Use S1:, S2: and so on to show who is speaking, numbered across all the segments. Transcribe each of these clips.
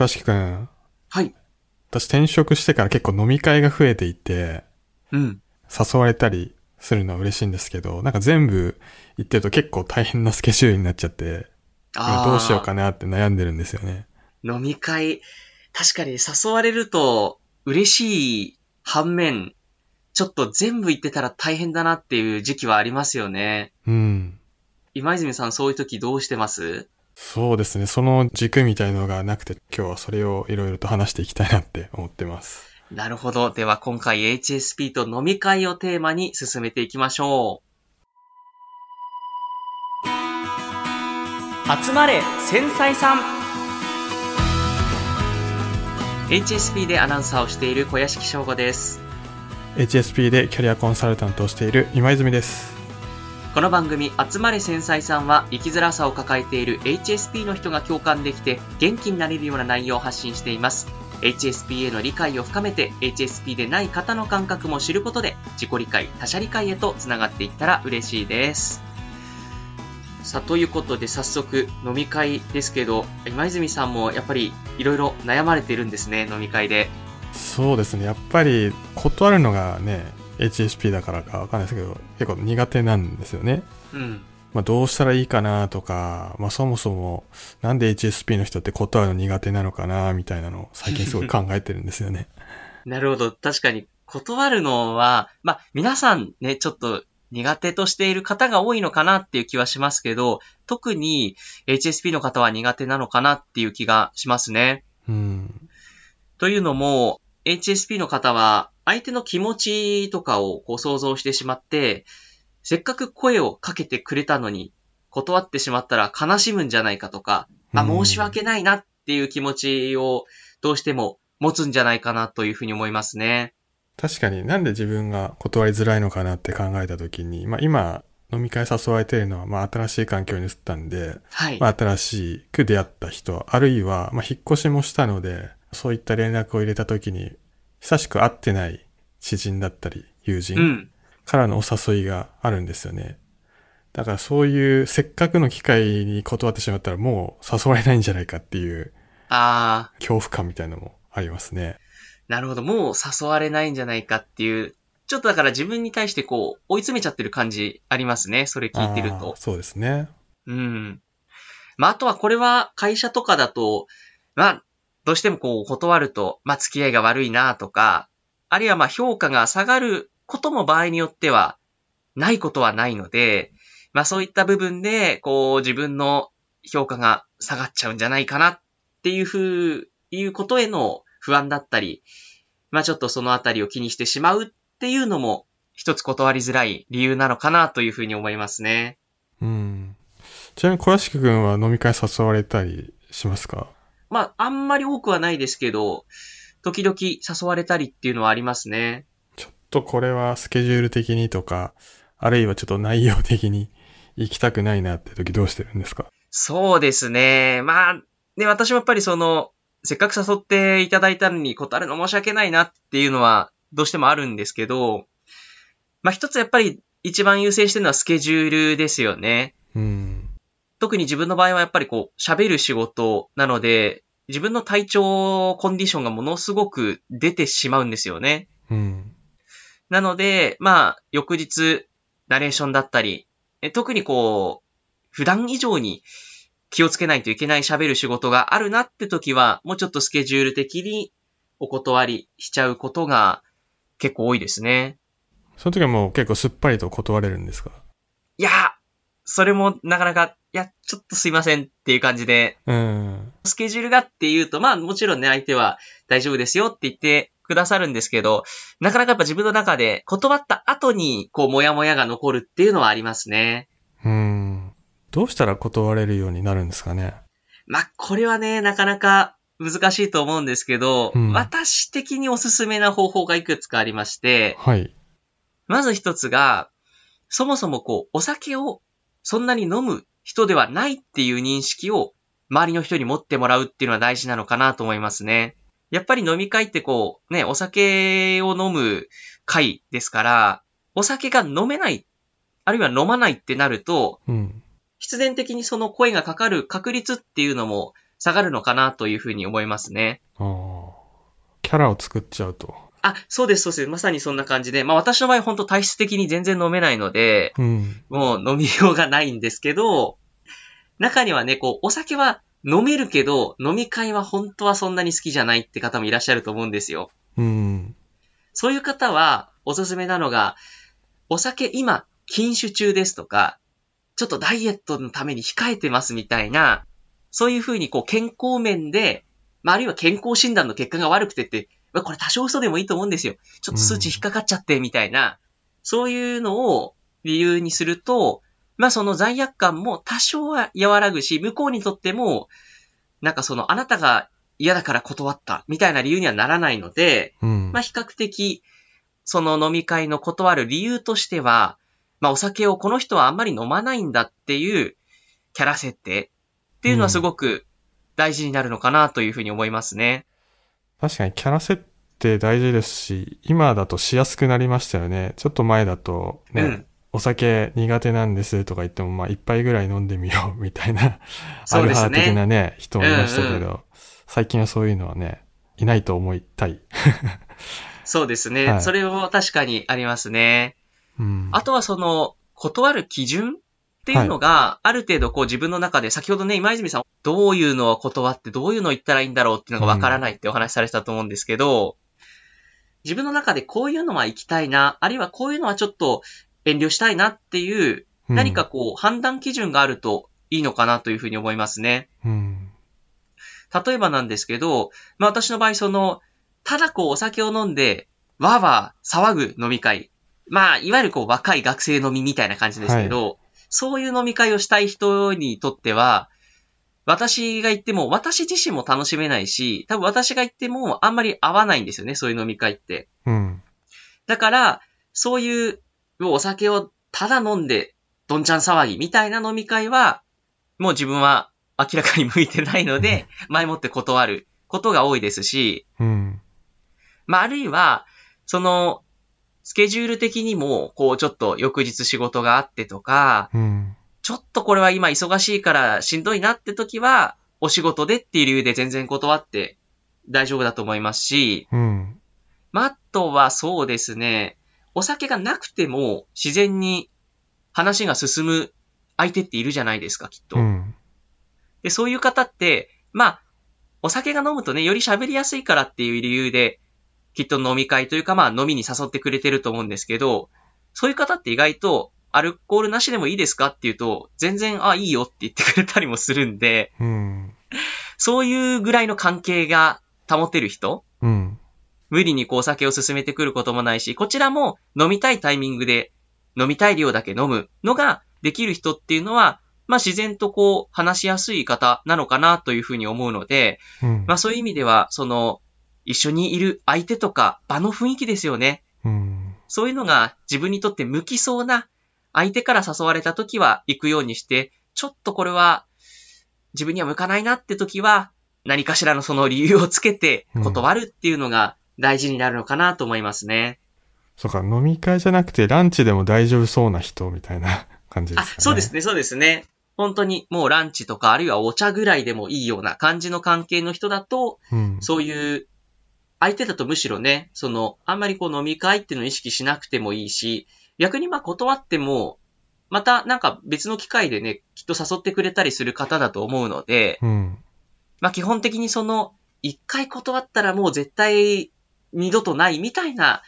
S1: 倉敷くん、
S2: はい。
S1: 私転職してから結構飲み会が増えていて、
S2: うん。
S1: 誘われたりするのは嬉しいんですけど、なんか全部行ってると結構大変なスケジュールになっちゃって、今どうしようかなって悩んでるんですよね。
S2: 飲み会、確かに誘われると嬉しい反面、ちょっと全部行ってたら大変だなっていう時期はありますよね。
S1: うん。
S2: 今泉さんそういう時どうしてます？
S1: そうですね。その軸みたいのがなくて、今日はそれをいろいろと話していきたいなって思ってます。
S2: なるほど。では今回 HSP と飲み会をテーマに進めていきましょう。集まれ繊細さん HSP でアナウンサーをしている小屋敷翔吾です。
S1: HSP でキャリアコンサルタントをしている今泉です。
S2: この番組、集まれ繊細さんは、生きづらさを抱えている HSP の人が共感できて、元気になれるような内容を発信しています。HSP への理解を深めて、HSP でない方の感覚も知ることで、自己理解、他者理解へとつながっていったら嬉しいです。さあ、ということで早速飲み会ですけど、今泉さんもやっぱりいろいろ悩まれてるんですね、飲み会で。
S1: そうですね。やっぱり断るのがね、HSP だからかわかんないですけど、結構苦手なんですよね。
S2: うん。
S1: まあどうしたらいいかなとか、まあそもそもなんで HSP の人って断るの苦手なのかなみたいなのを最近すごい考えてるんですよね。
S2: なるほど。確かに、断るのは、まあ、皆さんね、ちょっと苦手としている方が多いのかなっていう気はしますけど、特に HSP の方は苦手なのかなっていう気がしますね。
S1: うん。
S2: というのも、HSP の方は相手の気持ちとかをこう想像してしまって、せっかく声をかけてくれたのに、断ってしまったら悲しむんじゃないかとか、あ、
S1: うん
S2: 申し訳ないなっていう気持ちをどうしても持つんじゃないかなというふうに思いますね。
S1: 確かになんで自分が断りづらいのかなって考えた時に、まあ今飲み会誘われてるのは、まあ新しい環境に移ったんで、
S2: はい。
S1: まあ新しく出会った人、あるいは、まあ引っ越しもしたので、そういった連絡を入れた時に、久しく会ってない知人だったり、友
S2: う
S1: 人
S2: ん。
S1: からのお誘いがあるんですよね。だからそういうせっかくの機会に断ってしまったらもう誘われないんじゃないかっていう
S2: ああ、
S1: 恐怖感みたいなのもありますね。
S2: なるほど。もう誘われないんじゃないかっていう、ちょっとだから自分に対してこう、追い詰めちゃってる感じありますね。それ聞いてると。
S1: そうですね。
S2: うん。まあ、あとはこれは会社とかだと、まあ、どうしてもこう断ると、まあ、付き合いが悪いなとか、あるいはまあ評価が下がることも場合によっては、ないことはないので、まあそういった部分で、こう自分の評価が下がっちゃうんじゃないかなっていうふう、いうことへの不安だったり、まあちょっとそのあたりを気にしてしまうっていうのも、一つ断りづらい理由なのかなというふうに思いますね。
S1: うん。ちなみに小屋敷くんは飲み会誘われたりしますか？
S2: まあ、あんまり多くはないですけど、時々誘われたりっていうのはありますね。
S1: ちょっとこれはスケジュール的にとか、あるいはちょっと内容的に 行きたくないなって時どうしてるんですか？
S2: そうですね。まあ、ね、私もやっぱりその、せっかく誘っていただいたのに断るの申し訳ないなっていうのはどうしてもあるんですけど、まあ一つやっぱり一番優先してるのはスケジュールですよね。
S1: うん。
S2: 特に自分の場合はやっぱりこう、喋る仕事なので、自分の体調コンディションがものすごく出てしまうんですよね。
S1: うん。
S2: なので、まあ、翌日、ナレーションだったり、え特にこう、普段以上に気をつけないといけない喋る仕事があるなって時は、もうちょっとスケジュール的にお断りしちゃうことが結構多いですね。
S1: その時はもう結構すっぱりと断れるんですか？
S2: いや、それもなかなか、いや、ちょっとすいませんっていう感じで、
S1: うん。
S2: スケジュールがっていうと、まあもちろんね、相手は大丈夫ですよって言ってくださるんですけど、なかなかやっぱ自分の中で断った後に、こう、もやもやが残るっていうのはありますね。
S1: うん。どうしたら断れるようになるんですかね？
S2: まあ、これはね、なかなか難しいと思うんですけど、
S1: うん
S2: 私的におすすめな方法がいくつかありまして、
S1: はい。
S2: まず一つが、そもそもこう、お酒をそんなに飲む人ではないっていう認識を周りの人に持ってもらうっていうのは大事なのかなと思いますね。やっぱり飲み会ってこう、ね、お酒を飲む会ですから、お酒が飲めない、あるいは飲まないってなると、
S1: うん。
S2: 必然的にその声がかかる確率っていうのも下がるのかなというふうに思いますね。
S1: キャラを作っちゃうと。
S2: あ、そうです、そうです。まさにそんな感じで。まあ私の場合本当体質的に全然飲めないので、
S1: うん。
S2: もう飲みようがないんですけど、中にはね、こう、お酒は飲めるけど、飲み会は本当はそんなに好きじゃないって方もいらっしゃると思うんですよ。
S1: うん。
S2: そういう方は、おすすめなのが、お酒今、禁酒中ですとか、ちょっとダイエットのために控えてますみたいな、そういうふうにこう健康面で、まあ、あるいは健康診断の結果が悪くてって、まあこれ多少嘘でもいいと思うんですよ。ちょっと数値引っかかっちゃってみたいな、そういうのを理由にすると、まあその罪悪感も多少は和らぐし、向こうにとっても、なんかそのあなたが嫌だから断ったみたいな理由にはならないので、
S1: うん。
S2: まあ、比較的、その飲み会の断る理由としては、まあ、お酒をこの人はあんまり飲まないんだっていうキャラ設定っていうのはすごく大事になるのかなというふうに思いますね。
S1: 確かにキャラ設定大事ですし、今だとしやすくなりましたよね。ちょっと前だとね、
S2: うん
S1: お酒苦手なんですとか言っても、まあ一杯ぐらい飲んでみよう みたいな、アルファ
S2: そうですね
S1: 的なね、人もいましたけど、
S2: うんう
S1: 最近はそういうのはね、いないと思いたい。
S2: そうですね。
S1: はい
S2: それも確かにありますね。
S1: うん。
S2: あとはその、断る基準っていうのが、ある程度こう自分の中で、先ほどね、今泉さん、どういうのを断って、どういうのを言ったらいいんだろうっていうのがわからないってお話しされてたと思うんですけど、自分の中でこういうのは行きたいな、あるいはこういうのはちょっと遠慮したいなっていう、
S1: うん
S2: 何か、こう判断基準があるといいのかなというふうに思いますね。
S1: うん。
S2: 例えばなんですけど、まあ私の場合その、ただこうお酒を飲んで、わーわー騒ぐ飲み会。まあ、いわゆるこう若い学生飲みみたいな感じですけど、そういう飲み会をしたい人にとっては、私が行っても、私自身も楽しめないし、多分私が行ってもあんまり合わないんですよね、そういう飲み会って。
S1: うん。
S2: だから、そういうお酒をただ飲んで、どんちゃん騒ぎみたいな飲み会は、もう自分は明らかに向いてないので、前もって断ることが多いですし、
S1: うん。
S2: まあ、あるいは、その、スケジュール的にも、こう、ちょっと翌日仕事があってとか、
S1: うん。
S2: ちょっとこれは今忙しいからしんどいなって時は、お仕事でっていう理由で全然断って大丈夫だと思いますし、
S1: うん。
S2: まあ、あとはそうですね、お酒がなくても自然に話が進む相手っているじゃないですか、きっと。
S1: うん。
S2: で、そういう方って、まあ、お酒が飲むとね、より喋りやすいからっていう理由で、きっと飲み会というかまあ飲みに誘ってくれてると思うんですけど、そういう方って意外と、アルコールなしでもいいですかって言うと、全然、あ、いいよって言ってくれたりもするんで、
S1: うん。
S2: そういうぐらいの関係が保てる人
S1: うん。
S2: 無理にこうお酒を進めてくることもないし、こちらも飲みたいタイミングで飲みたい量だけ飲むのができる人っていうのは、まあ自然とこう話しやすい方なのかなというふうに思うので、
S1: うん。
S2: まあそういう意味では、その、一緒にいる相手とか場の雰囲気ですよね。
S1: うん。
S2: そういうのが自分にとって向きそうな相手から誘われた時は行くようにして、ちょっとこれは自分には向かないなって時は、何かしらのその理由をつけて断るっていうのが大事になるのかなと思いますね。
S1: そうか、飲み会じゃなくてランチでも大丈夫そうな人みたいな感じで
S2: あ
S1: すかね。、
S2: そうですね、そうですね。本当にもうランチとかあるいはお茶ぐらいでもいいような感じの関係の人だと、
S1: うん。
S2: そういう、相手だとむしろね、その、あんまりこう飲み会っていうのを意識しなくてもいいし、逆にまあ断っても、またなんか別の機会でね、きっと誘ってくれたりする方だと思うので、
S1: うん。
S2: まあ基本的にその、一回断ったらもう絶対二度とないみたいな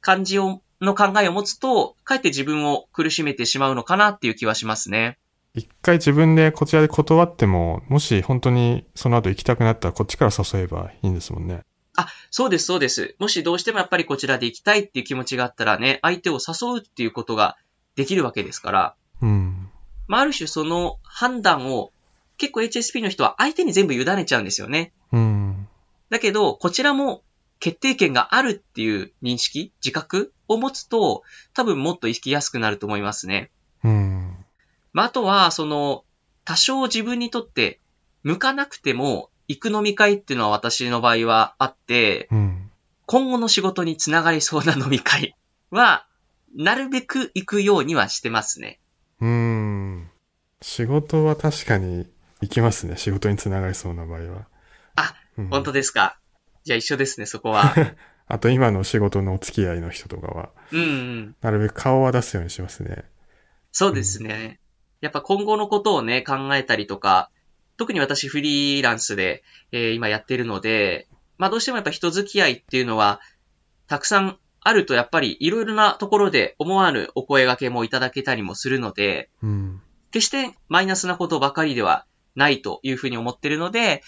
S2: 感じを、の考えを持つと、かえって自分を苦しめてしまうのかなっていう気はしますね。
S1: 一回自分でこちらで断っても、もし本当にその後行きたくなったらこっちから誘えばいいんですもんね。
S2: あ、そうです、そうです。もしどうしてもやっぱりこちらで行きたいっていう気持ちがあったらね、相手を誘うっていうことができるわけですから、
S1: うん。
S2: まあ、ある種その判断を結構 HSP の人は相手に全部委ねちゃうんですよね。
S1: うん。
S2: だけど、こちらも決定権があるっていう認識、自覚を持つと、多分もっと生きやすくなると思いますね。
S1: うん。
S2: まあ、あとは、その、多少自分にとって向かなくても行く飲み会っていうのは私の場合はあって、
S1: うん。
S2: 今後の仕事につながりそうな飲み会は、なるべく行くようにはしてますね。
S1: うん。仕事は確かに行きますね。仕事につながりそうな場合は。
S2: あ、
S1: うん
S2: 本当ですか。じゃあ一緒ですね、そこは。
S1: あと今の仕事のお付き合いの人とかは、
S2: うんうん。
S1: なるべく顔は出すようにしますね。
S2: そうですね。やっぱ今後のことをね、考えたりとか、特に私フリーランスで、えー今やってるので、まあどうしてもやっぱ人付き合いっていうのは、たくさんあるとやっぱりいろいろなところで思わぬお声掛けもいただけたりもするので、
S1: うん。
S2: 決してマイナスなことばかりではないというふうに思ってるので、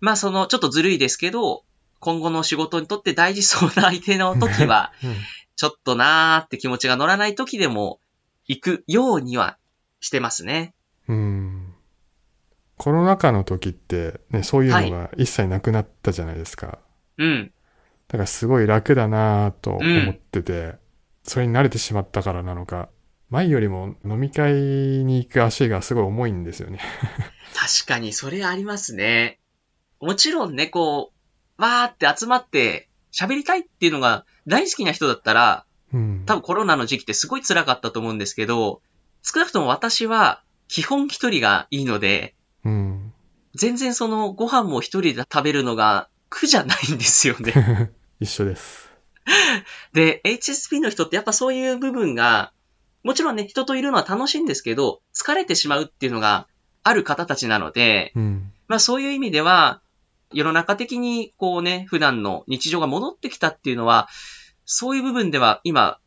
S2: まあそのちょっとずるいですけど、今後の仕事にとって大事そうな相手の時は、
S1: うん
S2: ちょっとなーって気持ちが乗らない時でも行くようにはしてますね。
S1: うん。コロナ禍の時って、ね、そういうのが一切なくなったじゃないですか。
S2: うん。
S1: だからすごい楽だなぁと思ってて、それに慣れてしまったからなのか、前よりも飲み会に行く足がすごい重いんですよね。
S2: 確かにそれありますね。もちろんね、こう、わーって集まって喋りたいっていうのが大好きな人だったら、
S1: うん。
S2: 多分コロナの時期ってすごい辛かったと思うんですけど、少なくとも私は基本一人がいいので、
S1: うん。
S2: 全然そのご飯も一人で食べるのが苦じゃないんですよね。
S1: 一緒です。
S2: で、HSP の人ってやっぱそういう部分が、もちろんね、人といるのは楽しいんですけど、疲れてしまうっていうのがある方たちなので、
S1: うん。
S2: まあそういう意味では、世の中的にこうね、普段の日常が戻ってきたっていうのは、そういう部分では今、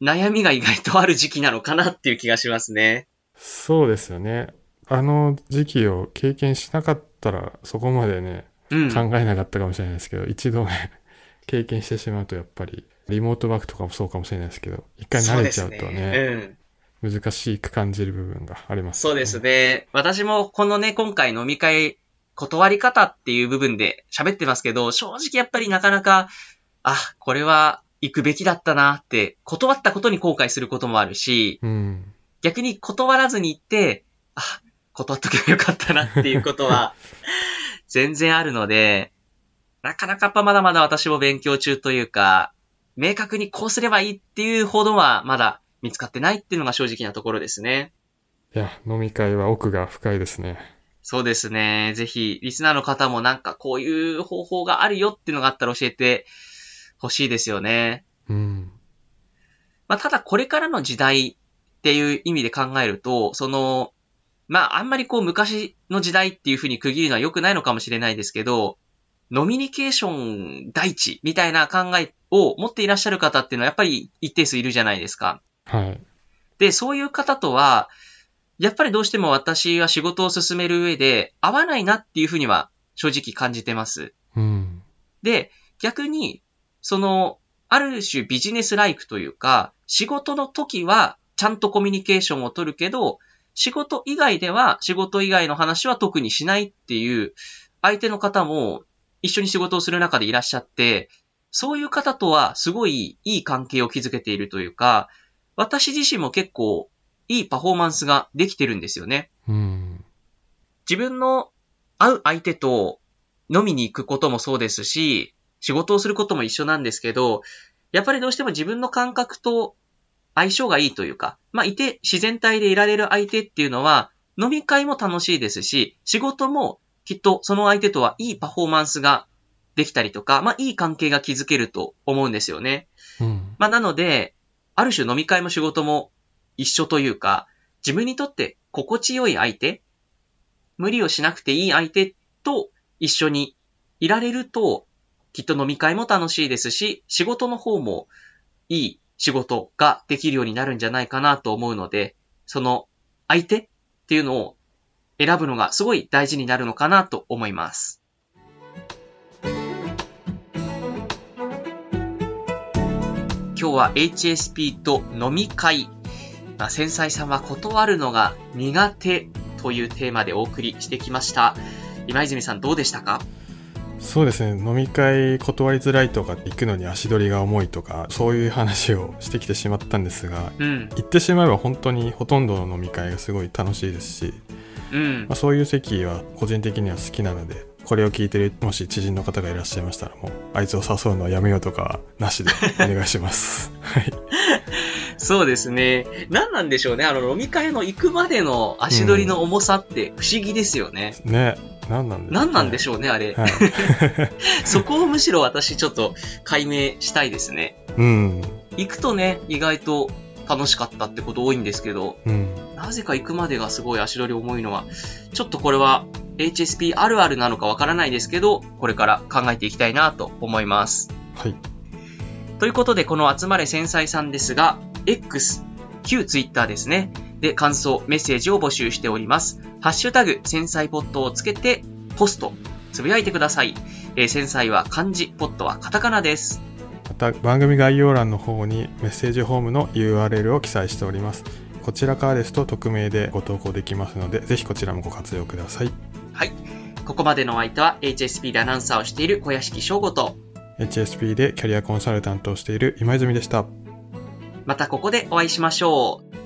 S2: 悩みが意外とある時期なのかなっていう気がしますね。
S1: そうですよね。あの時期を経験しなかったら、そこまでね、
S2: うん。
S1: 考えなかったかもしれないですけど、一度ね、経験してしまうとやっぱり、リモートワークとかもそうかもしれないですけど、一回慣れちゃうと
S2: そうです
S1: ね、
S2: うん。
S1: 難しく感じる部分があります、
S2: そうです。ね。私もこのね、今回飲み会、断り方っていう部分で喋ってますけど、正直やっぱりなかなか、あ、これは行くべきだったなって、断ったことに後悔することもあるし、
S1: うん。
S2: 逆に断らずに行って、あ、断っとけばよかったなっていうことは、全然あるので、なかなかやっぱまだまだ私も勉強中というか、明確にこうすればいいっていうほどはまだ見つかってないっていうのが正直なところですね。
S1: いや、飲み会は奥が深いですね。
S2: そうですね。ぜひ、リスナーの方もなんかこういう方法があるよっていうのがあったら教えてほしいですよね。
S1: うん。
S2: まあ、ただこれからの時代っていう意味で考えると、その、まあ、あんまりこう昔の時代っていうふうに区切るのは良くないのかもしれないですけど、ノミニケーション第一みたいな考えを持っていらっしゃる方っていうのはやっぱり一定数いるじゃないですか。
S1: はい。
S2: で、そういう方とは、やっぱりどうしても私は仕事を進める上で合わないなっていうふうには正直感じてます。
S1: うん。
S2: で、逆に、その、ある種ビジネスライクというか、仕事の時はちゃんとコミュニケーションを取るけど、仕事以外では仕事以外の話は特にしないっていう相手の方も一緒に仕事をする中でいらっしゃって、そういう方とはすごいいい関係を築けているというか、私自身も結構いいパフォーマンスができてるんですよね。
S1: うん。
S2: 自分の会う相手と飲みに行くこともそうですし、仕事をすることも一緒なんですけど、やっぱりどうしても自分の感覚と相性がいいというか、まあ、いて自然体でいられる相手っていうのは、飲み会も楽しいですし、仕事もきっとその相手とはいいパフォーマンスができたりとか、まあ、いい関係が築けると思うんですよね。
S1: うん。
S2: まあ、なので、ある種飲み会も仕事も一緒というか、自分にとって心地よい相手、無理をしなくていい相手と一緒にいられると、きっと飲み会も楽しいですし、仕事の方もいい仕事ができるようになるんじゃないかなと思うので、その相手っていうのを選ぶのがすごい大事になるのかなと思います。今日は HSP と飲み会。まあ、繊細さんは断るのが苦手というテーマでお送りしてきました。今泉さんどうでしたか？
S1: そうですね。飲み会断りづらいとか、行くのに足取りが重いとか、そういう話をしてきてしまったんですが、
S2: うん。
S1: 行ってしまえば本当にほとんどの飲み会がすごい楽しいですし、
S2: うん
S1: まあ、。そういう席は個人的には好きなので、これを聞いてる、もし知人の方がいらっしゃいましたら、もう、あいつを誘うのはやめようとかは、なしでお願いします。はい。
S2: そうですね。何なんでしょうね。あの、飲み会の行くまでの足取りの重さって不思議ですよね。
S1: ね。何なんでしょう、ね、
S2: 何なんでしょうね、あれ。
S1: はい。
S2: そこをむしろ私ちょっと解明したいですね。
S1: うん。
S2: 行くとね、意外と楽しかったってこと多いんですけど、
S1: うん。
S2: なぜか行くまでがすごい足取り重いのは、ちょっとこれは HSP あるあるなのかわからないですけど、これから考えていきたいなと思います。
S1: はい。
S2: ということで、この集まれ繊細さんですが、X、旧 Twitter ですね。で、感想、メッセージを募集しております。ハッシュタグ、繊細ポットをつけて、ポスト、つぶやいてください。えー繊細は漢字、ポットはカタカナです。
S1: また番組概要欄の方にメッセージフォームの URL を記載しております。こちらからですと匿名でご投稿できますので、ぜひこちらもご活用ください。
S2: はい。ここまでのお相手は HSP でアナウンサーをしている小屋敷翔吾と、
S1: HSP でキャリアコンサルタントをしている今泉でした。
S2: またここでお会いしましょう。